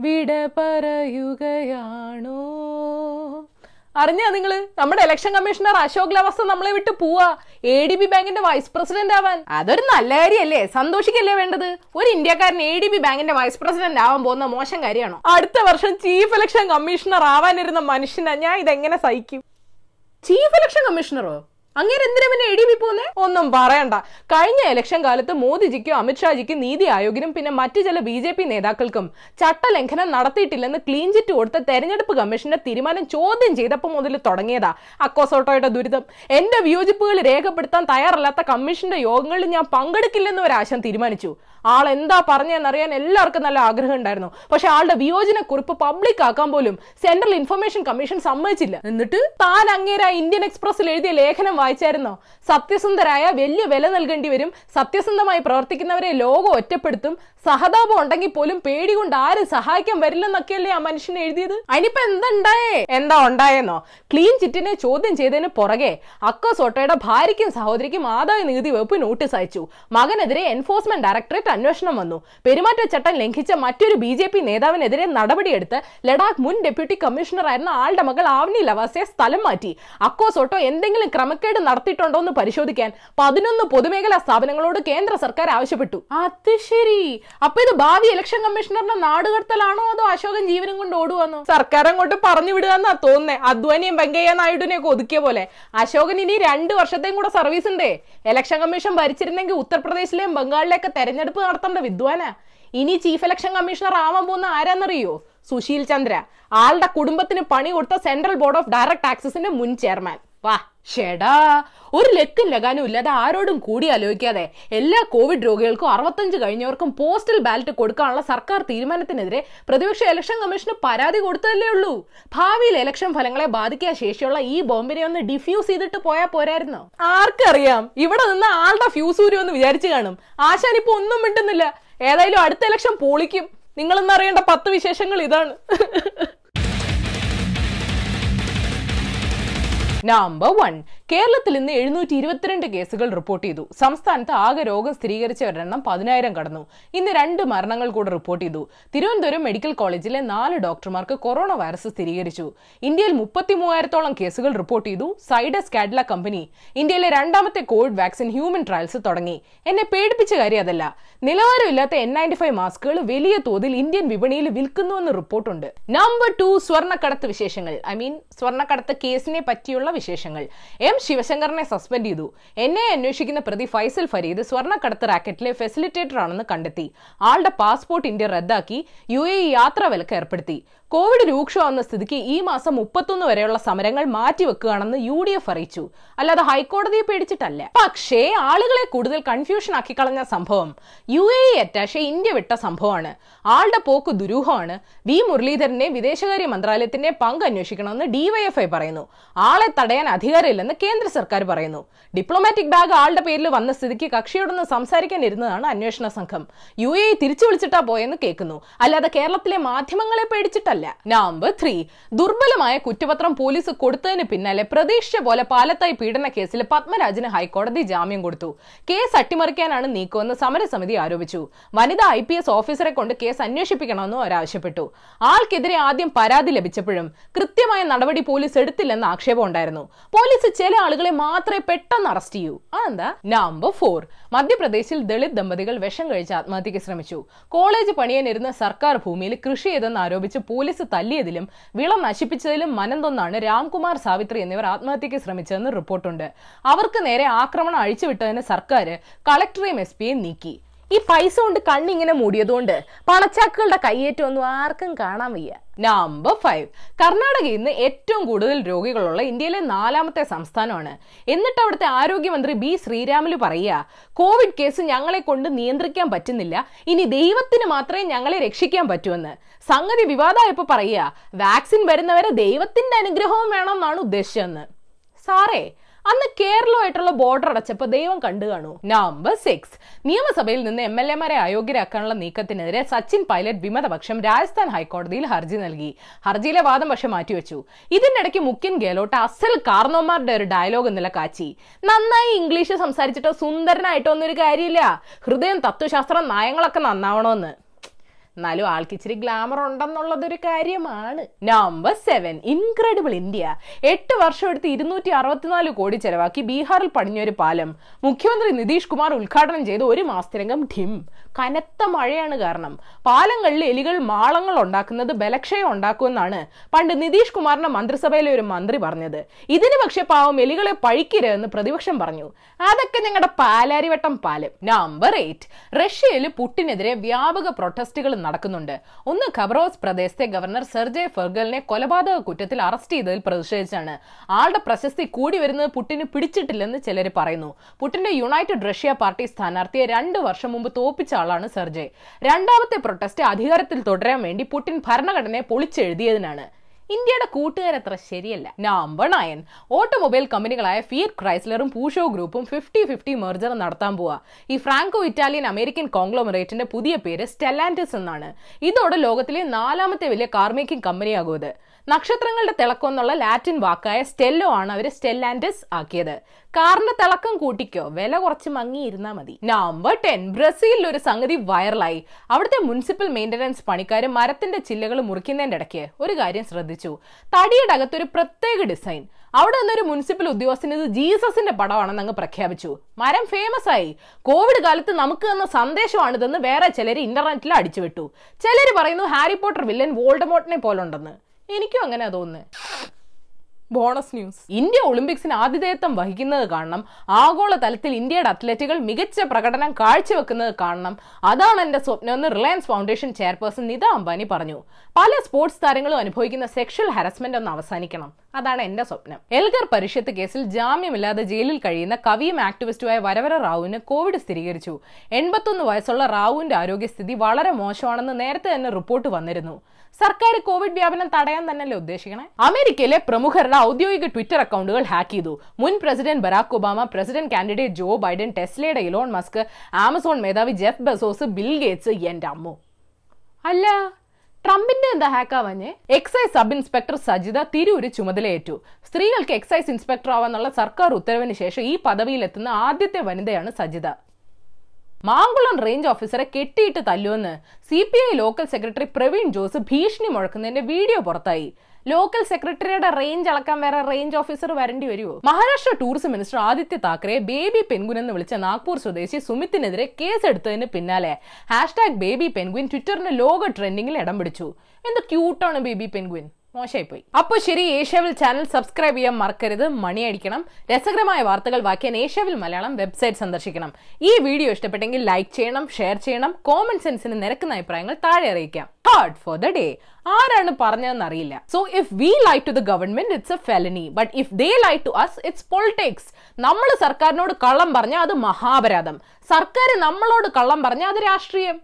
വിട പറയുകയാണോ? അറിഞ്ഞാ നിങ്ങൾ നമ്മുടെ ഇലക്ഷൻ കമ്മീഷണർ അശോക് ലവസ്ഥ നമ്മളെ വിട്ട് പോവാ. എ ഡി ബി ബാങ്കിന്റെ വൈസ് പ്രസിഡന്റ് ആവാൻ. അതൊരു നല്ല കാര്യല്ലേ? സന്തോഷിക്കല്ലേ വേണ്ടത്? ഒരു ഇന്ത്യക്കാരൻ എ ഡി ബി ബാങ്കിന്റെ വൈസ് പ്രസിഡന്റ് ആവാൻ പോകുന്ന മോശം കാര്യമാണോ? അടുത്ത വർഷം ചീഫ് ഇലക്ഷൻ കമ്മീഷണർ ആവാനിരുന്ന മനുഷ്യനാ ഞാൻ ഇതെങ്ങനെ സഹിക്കും? ചീഫ് ഇലക്ഷൻ കമ്മീഷണറോ അങ്ങനെ എന്തിനാ പിന്നെ എഴുതി പോന്നെ? ഒന്നും പറയണ്ട. കഴിഞ്ഞ ഇലക്ഷൻ കാലത്ത് മോദിജിക്കും അമിത്ഷാജിക്കും നീതി ആയോഗിനും പിന്നെ മറ്റു ചില ബി ജെ പി നേതാക്കൾക്കും ചട്ടലംഘനം നടത്തിയിട്ടില്ലെന്ന് ക്ലീൻ ചിറ്റ് കൊടുത്ത തെരഞ്ഞെടുപ്പ് കമ്മീഷന്റെ തീരുമാനം ചോദ്യം ചെയ്തപ്പോൾ മുതൽ തുടങ്ങിയതാ. അക്കോസോട്ടോയുടെ ദുരിതം. എന്റെ വിയോജിപ്പുകൾ രേഖപ്പെടുത്താൻ തയ്യാറല്ലാത്ത കമ്മീഷന്റെ യോഗങ്ങളിൽ ഞാൻ പങ്കെടുക്കില്ലെന്ന് ഒരാശം തീരുമാനിച്ചു. ആൾ എന്താ പറഞ്ഞതെന്നറിയാൻ എല്ലാവർക്കും നല്ല ആഗ്രഹം ഉണ്ടായിരുന്നു. പക്ഷെ ആളുടെ വിയോജന കുറിപ്പ് പബ്ലിക് ആക്കാൻ പോലും സെൻട്രൽ ഇൻഫർമേഷൻ കമ്മീഷൻ സമ്മതിച്ചില്ല. എന്നിട്ട്? താൻ അങ്ങേര ഇന്ത്യൻ എക്സ്പ്രസിൽ എഴുതിയ ലേഖനം വായിച്ചായിരുന്നോ? സത്യസന്ധരായ വലിയ വില നൽകേണ്ടി വരും. സത്യസന്ധമായി പ്രവർത്തിക്കുന്നവരെ ലോകം ഒറ്റപ്പെടുത്തും. സഹതാപം ഉണ്ടെങ്കിൽ പോലും പേടി കൊണ്ട് ആരും സഹായിക്കാൻ വരില്ലെന്നൊക്കെയല്ലേ ആ മനുഷ്യൻ എഴുതിയത്? അതിനിപ്പോ എന്തുണ്ടായേ എന്താ ഉണ്ടായെന്നോ? ക്ലീൻ ചിറ്റിനെ ചോദ്യം ചെയ്തതിന് പുറകെ അക്ക സോട്ടയുടെ ഭാര്യയ്ക്കും സഹോദരിക്കും ആദായ നികുതി വകുപ്പ് നോട്ടീസ് അയച്ചു. മകനെതിരെ എൻഫോഴ്സ്മെന്റ് ഡയറക്ടറേറ്റ് അന്വേഷണം വന്നു. പെരുമാറ്റച്ചട്ടം ലംഘിച്ച മറ്റൊരു ബി ജെ പി നേതാവിനെതിരെ നടപടിയെടുത്ത് ലഡാക്ക് മുൻ ഡെപ്യൂട്ടി കമ്മീഷണർ ആയിരുന്ന ആളുടെ മകൾ ആവനി ലവാസയെ സ്ഥലം മാറ്റി. അക്കോ സോട്ടോ എന്തെങ്കിലും ക്രമക്കേട് നടത്തിയിട്ടുണ്ടോ എന്ന് പരിശോധിക്കാൻ പതിനൊന്ന് പൊതുമേഖലാ സ്ഥാപനങ്ങളോട് കേന്ദ്ര സർക്കാർ ആവശ്യപ്പെട്ടു. അത് ശരി. അപ്പൊ ഇത് ഭാവി ഇലക്ഷൻ കമ്മീഷണറിന്റെ നാടുകടത്തലാണോ അതോ അശോകൻ ജീവനും കൊണ്ട് ഓടുവാന്നോ? സർക്കാർ അങ്ങോട്ട് പറഞ്ഞു വിടുക എന്നാ തോന്നുന്നേ. അദ്വാനിയും വെങ്കയ്യ നായിഡുവിനെ ഒക്കെ ഒതുക്കിയ പോലെ. അശോകൻ ഇനി രണ്ട് വർഷത്തെയും കൂടെ സർവീസ് ഉണ്ടേ. ഇലക്ഷൻ കമ്മീഷൻ ഭരിച്ചിരുന്നെങ്കിൽ ഉത്തർപ്രദേശിലെയും ബംഗാളിലെയൊക്കെ തെരഞ്ഞെടുപ്പ് നടത്തേണ്ട വിദ്വാനാ. ഇനി ചീഫ് ഇലക്ഷൻ കമ്മീഷണർ ആവാൻ പോകുന്ന ആരാന്നറിയോ? സുശീൽ ചന്ദ്ര. ആളുടെ കുടുംബത്തിന് പണി കൊടുത്ത സെൻട്രൽ ബോർഡ് ഓഫ് ഡയറക്ട് ടാക്സസിന്റെ മുൻ ചെയർമാൻ വാ ഷെടാ. ഒരു ലക്കും ലഗാനും ഇല്ലാതെ ആരോടും കൂടി ആലോചിക്കാതെ എല്ലാ കോവിഡ് രോഗികൾക്കും അറുപത്തഞ്ച് കഴിഞ്ഞവർക്കും പോസ്റ്റൽ ബാലറ്റ് കൊടുക്കാനുള്ള സർക്കാർ തീരുമാനത്തിനെതിരെ പ്രതിപക്ഷ ഇലക്ഷൻ കമ്മീഷന് പരാതി കൊടുത്തതല്ലേ ഉള്ളൂ. ഭാവിയിൽ ഇലക്ഷൻ ഫലങ്ങളെ ബാധിക്കാൻ ശേഷിയുള്ള ഈ ബോംബിനെ ഒന്ന് ഡിഫ്യൂസ് ചെയ്തിട്ട് പോയാൽ പോരായിരുന്നോ? ആർക്കറിയാം. ഇവിടെ നിന്ന് ആളുടെ ഫ്യൂസ് ഊരുമെന്ന് വിചാരിച്ചു കാണും. ആശാൻ ഇപ്പൊ ഒന്നും മിണ്ടുന്നില്ല. ഏതായാലും അടുത്ത ഇലക്ഷൻ പൊളിക്കും. നിങ്ങളെന്നറിയേണ്ട പത്ത് വിശേഷങ്ങൾ ഇതാണ്. നമ്പർ വൺ കേരളത്തിൽ ഇന്ന് എഴുന്നൂറ്റി ഇരുപത്തിരണ്ട് കേസുകൾ റിപ്പോർട്ട് ചെയ്തു. സംസ്ഥാനത്ത് ആകെ രോഗം സ്ഥിരീകരിച്ചവരുടെ എണ്ണം പതിനായിരം കടന്നു. ഇന്ന് രണ്ട് മരണങ്ങൾ കൂടെ റിപ്പോർട്ട് ചെയ്തു. തിരുവനന്തപുരം മെഡിക്കൽ കോളേജിലെ നാല് ഡോക്ടർമാർക്ക് കൊറോണ വൈറസ് സ്ഥിരീകരിച്ചു. ഇന്ത്യയിൽ മുപ്പത്തി മൂവായിരത്തോളം കേസുകൾ റിപ്പോർട്ട് ചെയ്തു. സൈഡസ് കാഡ്ല കമ്പനി ഇന്ത്യയിലെ രണ്ടാമത്തെ കോവിഡ് വാക്സിൻ ഹ്യൂമൻ ട്രയൽസ് തുടങ്ങി. എന്നെ പേടിപ്പിച്ച കാര്യം അതല്ല. നിലവാരമില്ലാത്ത എൻ നയന്റി ഫൈവ് മാസ്കുകൾ വലിയ തോതിൽ ഇന്ത്യൻ വിപണിയിൽ വിൽക്കുന്നുവെന്ന് റിപ്പോർട്ടുണ്ട് നമ്പർ ടു സ്വർണക്കടത്ത് വിശേഷങ്ങൾ. ഐ മീൻ സ്വർണക്കടത്ത് കേസിനെ പറ്റിയുള്ള വിശേഷങ്ങൾ. എം ശിവശങ്കറിനെ സസ്പെൻഡ് ചെയ്തു. എന്നെ അന്വേഷിക്കുന്ന പ്രതി ഫൈസൽ ഫരീദ് സ്വർണക്കടത്ത് റാക്കറ്റിലെ ഫെസിലിറ്റേറ്റർ ആണെന്ന് കണ്ടെത്തി. ആളുടെ പാസ്പോർട്ട് ഇന്ത്യ റദ്ദാക്കി യു എ യാത്രാ വിലക്ക് ഏർപ്പെടുത്തി. കോവിഡ് രൂക്ഷമാകുന്ന സ്ഥിതിക്ക് ഈ മാസം മുപ്പത്തൊന്ന് വരെയുള്ള സമരങ്ങൾ മാറ്റിവെക്കുകയാണെന്ന് യു ഡി എഫ് അറിയിച്ചു. അല്ലാതെ ഹൈക്കോടതിയെ പേടിച്ചിട്ടല്ല. പക്ഷേ ആളുകളെ കൂടുതൽ കൺഫ്യൂഷൻ ആക്കി കളഞ്ഞ സംഭവം U A E attache India വിട്ട സംഭവമാണ്. ആളുടെ പോക്ക് ദുരൂഹമാണ്. വി മുരളീധരനെ വിദേശകാര്യ മന്ത്രാലയത്തിന്റെ പങ്ക് അന്വേഷിക്കണമെന്ന് ഡിവൈഎഫ്ഐ പറയുന്നു. ആളെ തടയാൻ അധികാരമില്ലെന്ന് കേന്ദ്ര സർക്കാർ പറയുന്നു. ഡിപ്ലോമാറ്റിക് ബാഗ് ആളുടെ പേരിൽ വന്ന സ്ഥിതിക്ക് കക്ഷിയോടൊന്ന് സംസാരിക്കാൻ ഇരുന്നതാണ് അന്വേഷണ സംഘം. യു എ തിരിച്ചു വിളിച്ചിട്ടാ പോയെന്ന് കേൾക്കുന്നു. അല്ലാതെ കേരളത്തിലെ മാധ്യമങ്ങളെ പേടിച്ചിട്ടല്ല. നമ്പർ ത്രീ ദുർബലമായ കുറ്റപത്രം പോലീസ് കൊടുത്തതിന് പിന്നാലെ പ്രതീക്ഷിച്ച പോലെ പാലത്തായി പീഡന കേസിൽ പത്മരാജന് ഹൈക്കോടതി ജാമ്യം കൊടുത്തു. കേസ് അട്ടിമറിക്കാനാണ് നീക്കമെന്ന് സമരസമിതി ആരോപിച്ചു. വനിതാ ഐ പി എസ് ഓഫീസറെ കൊണ്ട് കേസ് അന്വേഷിപ്പിക്കണമെന്നും അവരാവശ്യപ്പെട്ടു ആൾക്കെതിരെ ആദ്യം പരാതി ലഭിച്ചപ്പോഴും കൃത്യമായ നടപടി പോലീസ് എടുത്തില്ലെന്ന് ആക്ഷേപം ഉണ്ടായിരുന്നു. പോലീസ് ചില ആളുകളെ മാത്രമേ പെട്ടെന്ന് അറസ്റ്റ് ചെയ്യൂ. അതെന്താ? നമ്പർ ഫോർ മധ്യപ്രദേശിൽ ദളിത് ദമ്പതികൾ വിഷം കഴിച്ച് ആത്മഹത്യക്ക് ശ്രമിച്ചു. കോളേജ് പണിയാനിരുന്ന സർക്കാർ ഭൂമിയിൽ കൃഷി ചെയ്തെന്ന് ആരോപിച്ച് പോലീസ് തല്ലിയതിലും വിള നശിപ്പിച്ചതിലും മനംതൊന്നാണ് രാംകുമാർ സാവിത്രി എന്നിവർ ആത്മഹത്യക്ക് ശ്രമിച്ചതെന്ന് റിപ്പോർട്ടുണ്ട്. അവർക്ക് നേരെ ആക്രമണം അഴിച്ചുവിട്ടതിന് സർക്കാർ കളക്ടറേയും എസ് പിയെ നീക്കി. ഈ പൈസ കൊണ്ട് കണ്ണിങ്ങനെ മൂടിയതുകൊണ്ട് പണച്ചാക്കുകളുടെ കയ്യേറ്റമൊന്നും ആർക്കും കാണാൻ വയ്യ. നമ്പർ ഫൈവ് കർണാടകയിൽ നിന്ന് ഏറ്റവും കൂടുതൽ രോഗികളുള്ള ഇന്ത്യയിലെ നാലാമത്തെ സംസ്ഥാനമാണ്. എന്നിട്ട് അവിടുത്തെ ആരോഗ്യമന്ത്രി ബി ശ്രീരാമൽ പറയുക കോവിഡ് കേസ് ഞങ്ങളെ കൊണ്ട് നിയന്ത്രിക്കാൻ പറ്റുന്നില്ല. ഇനി ദൈവത്തിന് മാത്രമേ ഞങ്ങളെ രക്ഷിക്കാൻ പറ്റുമെന്ന് സംഗതി വിവാദമായപ്പോ പറയുക വാക്സിൻ വരുന്നവരെ ദൈവത്തിന്റെ അനുഗ്രഹവും വേണമെന്നാണ് ഉദ്ദേശിച്ചതെന്ന്. സാറേ അന്ന് കേരളമായിട്ടുള്ള ബോർഡർ അടച്ചപ്പോ ദൈവം കണ്ടു കാണൂ നമ്പർ സിക്സ് നിയമസഭയിൽ നിന്ന് എം എൽ എമാരെ അയോഗ്യരാക്കാനുള്ള നീക്കത്തിനെതിരെ സച്ചിൻ പൈലറ്റ് വിമതപക്ഷം രാജസ്ഥാൻ ഹൈക്കോടതിയിൽ ഹർജി നൽകി. ഹർജിയിലെ വാദം പക്ഷെ മാറ്റിവെച്ചു. ഇതിനിടയ്ക്ക് മുഖ്യൻ ഗെഹ്ലോട്ട് അസൽ കാർണോമാരുടെ ഒരു ഡയലോഗ് ഇന്നലെ കാച്ചി. നന്നായി ഇംഗ്ലീഷ് സംസാരിച്ചിട്ടോ സുന്ദരനായിട്ടോ ഒന്നും ഒരു കാര്യമില്ല. ഹൃദയം തത്വശാസ്ത്രം നയങ്ങളൊക്കെ നന്നാവണമെന്ന് എന്നാലും ആൾക്ക് ഇച്ചിരി ഗ്ലാമർ ഉണ്ടെന്നുള്ളതൊരു കാര്യമാണ്. നമ്പർ സെവൻ ഇൻക്രെഡിബിൾ ഇന്ത്യ എട്ട് വർഷം എടുത്ത് ഇരുന്നൂറ്റി അറുപത്തിനാല് കോടി ചെലവാക്കി ബീഹാറിൽ പണിഞ്ഞൊരു പാലം. മുഖ്യമന്ത്രി നിതീഷ് കുമാർ ഉദ്ഘാടനം ചെയ്ത് ഒരു മാസത്തിനകം ഠിം കനത്ത മഴയാണ് കാരണം. പാലങ്ങളിൽ എലികൾ മാളങ്ങൾ ഉണ്ടാക്കുന്നത് ബലക്ഷയം ഉണ്ടാക്കുമെന്നാണ് പണ്ട് നിതീഷ് കുമാറിന്റെ മന്ത്രിസഭയിലെ ഒരു മന്ത്രി പറഞ്ഞത്. ഇതിന് പക്ഷെ പാവം എലികളെ പഴിക്കരുതെന്ന് പ്രതിപക്ഷം പറഞ്ഞു. അതൊക്കെ ഞങ്ങളുടെ പാലാരിവട്ടം പാലം. നമ്പർ എയ്റ്റ് റഷ്യയിൽ പുട്ടിനെതിരെ വ്യാപക പ്രൊട്ടസ്റ്റുകൾ നടക്കുന്നുണ്ട്. ഒന്ന് ഖബറോസ് പ്രദേശത്തെ ഗവർണർ സെർജെ ഫെർഗലിനെ കൊലപാതക കുറ്റത്തിൽ അറസ്റ്റ് ചെയ്തതിൽ പ്രതിഷേധിച്ചാണ്. ആളുടെ പ്രശസ്തി കൂടി വരുന്നത് പുട്ടിന് പിടിച്ചിട്ടില്ലെന്ന് ചിലർ പറയുന്നു. പുട്ടിന്റെ യുണൈറ്റഡ് റഷ്യ പാർട്ടി സ്ഥാനാർത്ഥിയെ രണ്ട് വർഷം മുമ്പ് തോപ്പിച്ച ആളാണ് സെർജെ. രണ്ടാമത്തെ പ്രൊട്ടസ്റ്റ് അധികാരത്തിൽ തുടരാൻ വേണ്ടി പുടിൻ ഭരണഘടനയെ പൊളിച്ചെഴുതിയതിനാണ്. ഇന്ത്യയുടെ കൂട്ടുകാരത്ര ശരിയല്ല. നമ്പർ നയൻ ഓട്ടോമൊബൈൽ കമ്പനികളായ ഫിയറ്റ് ക്രൈസ്ലറും പൂഷോ ഗ്രൂപ്പും ഫിഫ്റ്റി ഫിഫ്റ്റി മെർജർ നടത്താൻ പോവാ. ഈ ഫ്രാങ്കോ ഇറ്റാലിയൻ അമേരിക്കൻ കോൺഗ്ലോമറേറ്റിന്റെ പുതിയ പേര് സ്റ്റെലാന്റിസ് എന്നാണ്. ഇതോടെ ലോകത്തിലെ നാലാമത്തെ വലിയ കാർ മേക്കിംഗ് കമ്പനിയാകും നക്ഷത്രങ്ങളുടെ തിളക്കം എന്നുള്ള ലാറ്റിൻ വാക്കായ സ്റ്റെല്ലോ ആണ് അവർ സ്റ്റെല്ലാൻഡസ് ആക്കിയത്. കാറിന്റെ തിളക്കം കൂട്ടിക്കോ വില കുറച്ച് മങ്ങിയിരുന്നാ മതി. നമ്പർ ടെൻ ബ്രസീലിൽ ഒരു സംഗതി വൈറലായി അവിടുത്തെ മുനിസിപ്പൽ മെയിന്റനൻസ് പണിക്കാർ മരത്തിന്റെ ചില്ലകൾ മുറിക്കുന്നതിന്റെ ഇടയ്ക്ക് ഒരു കാര്യം ശ്രദ്ധിച്ചു? തടിയുടെ അകത്തൊരു പ്രത്യേക ഡിസൈൻ. അവിടെ നിന്നൊരു മുനിസിപ്പൽ ഉദ്യോഗസ്ഥൻ ഇത് ജീസസിന്റെ പടമാണെന്ന് അങ്ങ് പ്രഖ്യാപിച്ചു. മരം ഫേമസ് ആയി. കോവിഡ് കാലത്ത് നമുക്ക് തന്ന സന്ദേശമാണിതെന്ന് വേറെ ചിലർ ഇന്റർനെറ്റിൽ അടിച്ചുവിട്ടു. ചിലർ പറയുന്നു ഹാരി പോട്ടർ വില്ലൻ വോൾഡമോട്ടിനെ പോലുണ്ടെന്ന്. എനിക്കും അങ്ങനെ തോന്നുന്നത് ബോണസ് ന്യൂസ്. ഇന്ത്യ ഒളിമ്പിക്സിന് ആതിഥേയത്വം വഹിക്കുന്നത് കാണണം. ആഗോള തലത്തിൽ ഇന്ത്യയുടെ അത്ലറ്റുകൾ മികച്ച പ്രകടനം കാഴ്ചവെക്കുന്നത് കാണണം. അതാണ് എന്റെ സ്വപ്നം എന്ന് റിലയൻസ് ഫൗണ്ടേഷൻ ചെയർപേഴ്സൺ നിത അംബാനി പറഞ്ഞു. പല സ്പോർട്സ് താരങ്ങളും അനുഭവിക്കുന്ന സെക്ഷൽ ഹരസ്മെന്റ് ഒന്ന് അവസാനിക്കണം. അതാണ് എന്റെ സ്വപ്നം. എൽഗർ പരിഷത്ത് കേസിൽ ജാമ്യമില്ലാതെ ജയിലിൽ കഴിയുന്ന കവിയും ആക്ടിവിസ്റ്റുമായ വരവര റാവുവിന് കോവിഡ് സ്ഥിരീകരിച്ചു. എൺപത്തൊന്ന് വയസ്സുള്ള റാവുവിന്റെ ആരോഗ്യസ്ഥിതി വളരെ മോശമാണെന്ന് നേരത്തെ തന്നെ റിപ്പോർട്ട് വന്നിരുന്നു. സർക്കാർ കോവിഡ് വ്യാപനം തടയാൻ തന്നെയല്ലേ ഉദ്ദേശിക്കണേ? അമേരിക്കയിലെ പ്രമുഖരുടെ ഔദ്യോഗിക ട്വിറ്റർ അക്കൗണ്ടുകൾ ഹാക്ക് ചെയ്തു. മുൻ president Barack Obama president candidate Joe Biden ടെസ്ലയുടെ Elon Musk Amazon മേധാവി ജെഫ് ബസോസ് ബിൽ ഗേറ്റ്സ് എന്റെ അമ്മു. അല്ല ട്രംപിന്റെ എന്താ ഹാക്കാവാഞ്ഞ് excise sub inspector Sajitha Tirur ചുമതലയേറ്റു. സ്ത്രീകൾക്ക് എക്സൈസ് ഇൻസ്പെക്ടർ ആവാന്നുള്ള സർക്കാർ ഉത്തരവിന് ശേഷം ഈ പദവിയിലെത്തുന്ന ആദ്യത്തെ വനിതയാണ് സജിത. മാങ്കുളം റേഞ്ച് ഓഫീസറെ കെട്ടിയിട്ട് തല്ലുവെന്ന് C P I local secretary Praveen Jose ഭീഷണി മുഴക്കുന്നതിന്റെ വീഡിയോ പുറത്തായി. ലോക്കൽ സെക്രട്ടറിയുടെ റേഞ്ച് അളക്കാൻ വേറെ റേഞ്ച് ഓഫീസർ വരേണ്ടി വരുമോ Maharashtra tourism minister Aditya Thackeray baby penguin എന്ന് വിളിച്ച നാഗ്പൂർ സ്വദേശി സുമിത്തിനെതിരെ കേസെടുത്തതിന് പിന്നാലെ. ഹാഷ്ടാഗ് ബേബി പെൻഗുൻ ട്വിറ്ററിന് ലോക ട്രെൻഡിങ്ങിൽ ഇടം പിടിച്ചു. എന്ത് ക്യൂട്ടാണ് ബേബി പെൻഗുൻ മോശമായിപ്പോയി. അപ്പോൾ ശരി ഏഷ്യാവിൽ ചാനൽ സബ്സ്ക്രൈബ് ചെയ്യാൻ മറക്കരുത് മണി അടിക്കണം. രസകരമായ വാർത്തകൾ വാക്കിയാൻ ഏഷ്യാവിൽ മലയാളം വെബ്സൈറ്റ് സന്ദർശിക്കണം. ഈ വീഡിയോ ഇഷ്ടപ്പെട്ടെങ്കിൽ ലൈക്ക് ചെയ്യണം ഷെയർ ചെയ്യണം കോമൺ സെൻസിന് നിരക്കുന്ന അഭിപ്രായങ്ങൾ താഴെ അറിയിക്കാം. ഹാർഡ് ഫോർ ദ ഡേ ആരാണ് പറഞ്ഞതെന്ന് അറിയില്ല. So if we lie to the government it's a felony but if they lie to us it's politics നമ്മൾ സർക്കാരിനോട് കള്ളം പറഞ്ഞാൽ അത് മഹാപരാധം. സർക്കാർ നമ്മളോട് കള്ളം പറഞ്ഞാൽ അത് രാഷ്ട്രീയം.